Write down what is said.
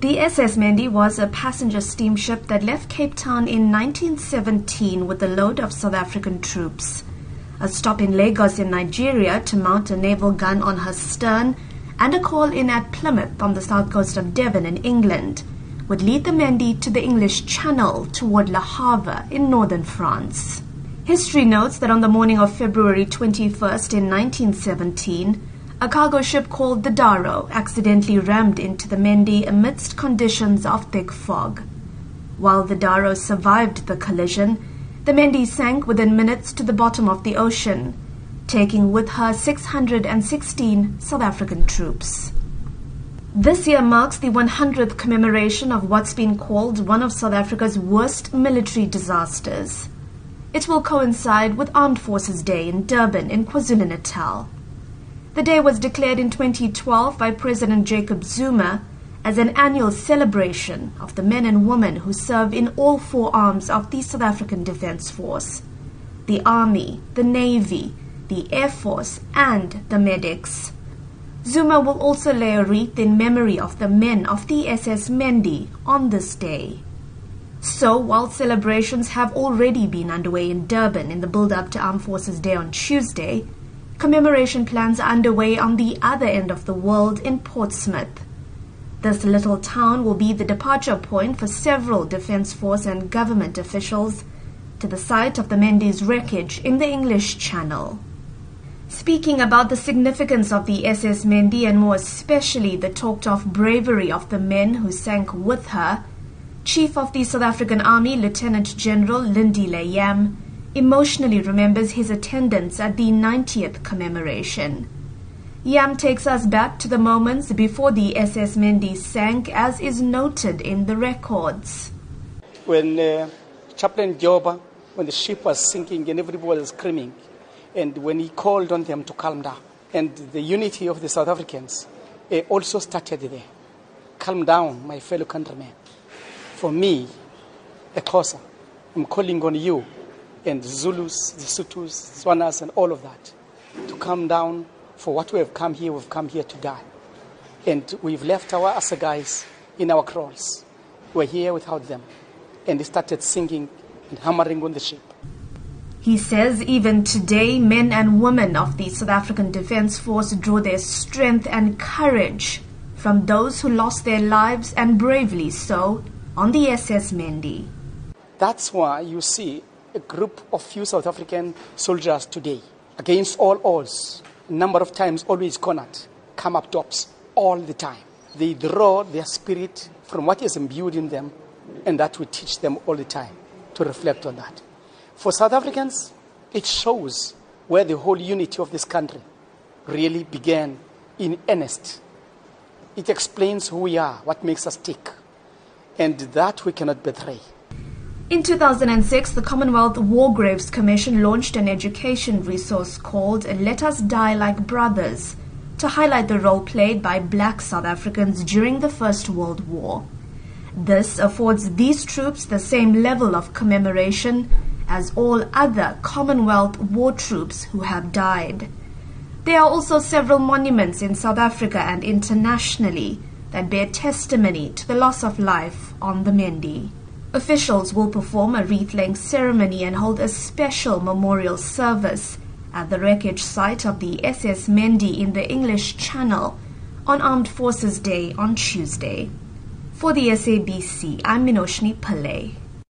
The SS Mendi was a passenger steamship that left Cape Town in 1917 with a load of South African troops. A stop in Lagos in Nigeria to mount a naval gun on her stern and a call in at Plymouth on the south coast of Devon in England would lead the Mendi to the English Channel toward Le Havre in northern France. History notes that on the morning of February 21st in 1917, a cargo ship called the Darro accidentally rammed into the Mendi amidst conditions of thick fog. While the Darro survived the collision, the Mendi sank within minutes to the bottom of the ocean, taking with her 616 South African troops. This year marks the 100th commemoration of what's been called one of South Africa's worst military disasters. It will coincide with Armed Forces Day in Durban in KwaZulu-Natal. The day was declared in 2012 by President Jacob Zuma as an annual celebration of the men and women who serve in all four arms of the South African Defence Force the Army, the Navy, the Air Force, and the medics. Zuma will also lay a wreath in memory of the men of the SS Mendi on this day. So, while celebrations have already been underway in Durban in the build up to Armed Forces Day on Tuesday, commemoration plans are underway on the other end of the world in Portsmouth. This little town will be the departure point for several Defence Force and government officials to the site of the Mendi's wreckage in the English Channel. Speaking about the significance of the SS Mendi and more especially the talked of bravery of the men who sank with her, Chief of the South African Army Lieutenant General Lindile Yam emotionally remembers his attendance at the 90th commemoration. Yam takes us back to the moments before the SS Mendi sank as is noted in the records. When uh, Chaplain Dyobha, when the ship was sinking and everybody was screaming, and when he called on them to calm down. And the unity of the South Africans uh, also started there. Calm down, my fellow countrymen. For me, a Xhosa, I'm calling on you and Zulus, the Sothos, Swanas, and all of that to come down for what we have come here. We've come here to die. And we've left our assegais in our kraals. We're here without them. And they started singing and hammering on the ship. He says even today, men and women of the South African Defence Force draw their strength and courage from those who lost their lives and bravely so on the SS Mendi. That's why you see a group of few South African soldiers today, against all odds, number of times always cornered, come up tops all the time. They draw their spirit from what is imbued in them, and that we teach them all the time to reflect on that. For South Africans, it shows where the whole unity of this country really began in earnest. It explains who we are, what makes us tick, and that we cannot betray. In 2006, the Commonwealth War Graves Commission launched an education resource called Let Us Die Like Brothers to highlight the role played by black South Africans during the First World War. This affords these troops the same level of commemoration as all other Commonwealth war troops who have died. There are also several monuments in South Africa and internationally that bear testimony to the loss of life on the Mendi. Officials will perform a wreath-laying ceremony and hold a special memorial service at the wreckage site of the SS Mendi in the English Channel on Armed Forces Day on Tuesday. For the SABC, I'm Minoshni Pillay.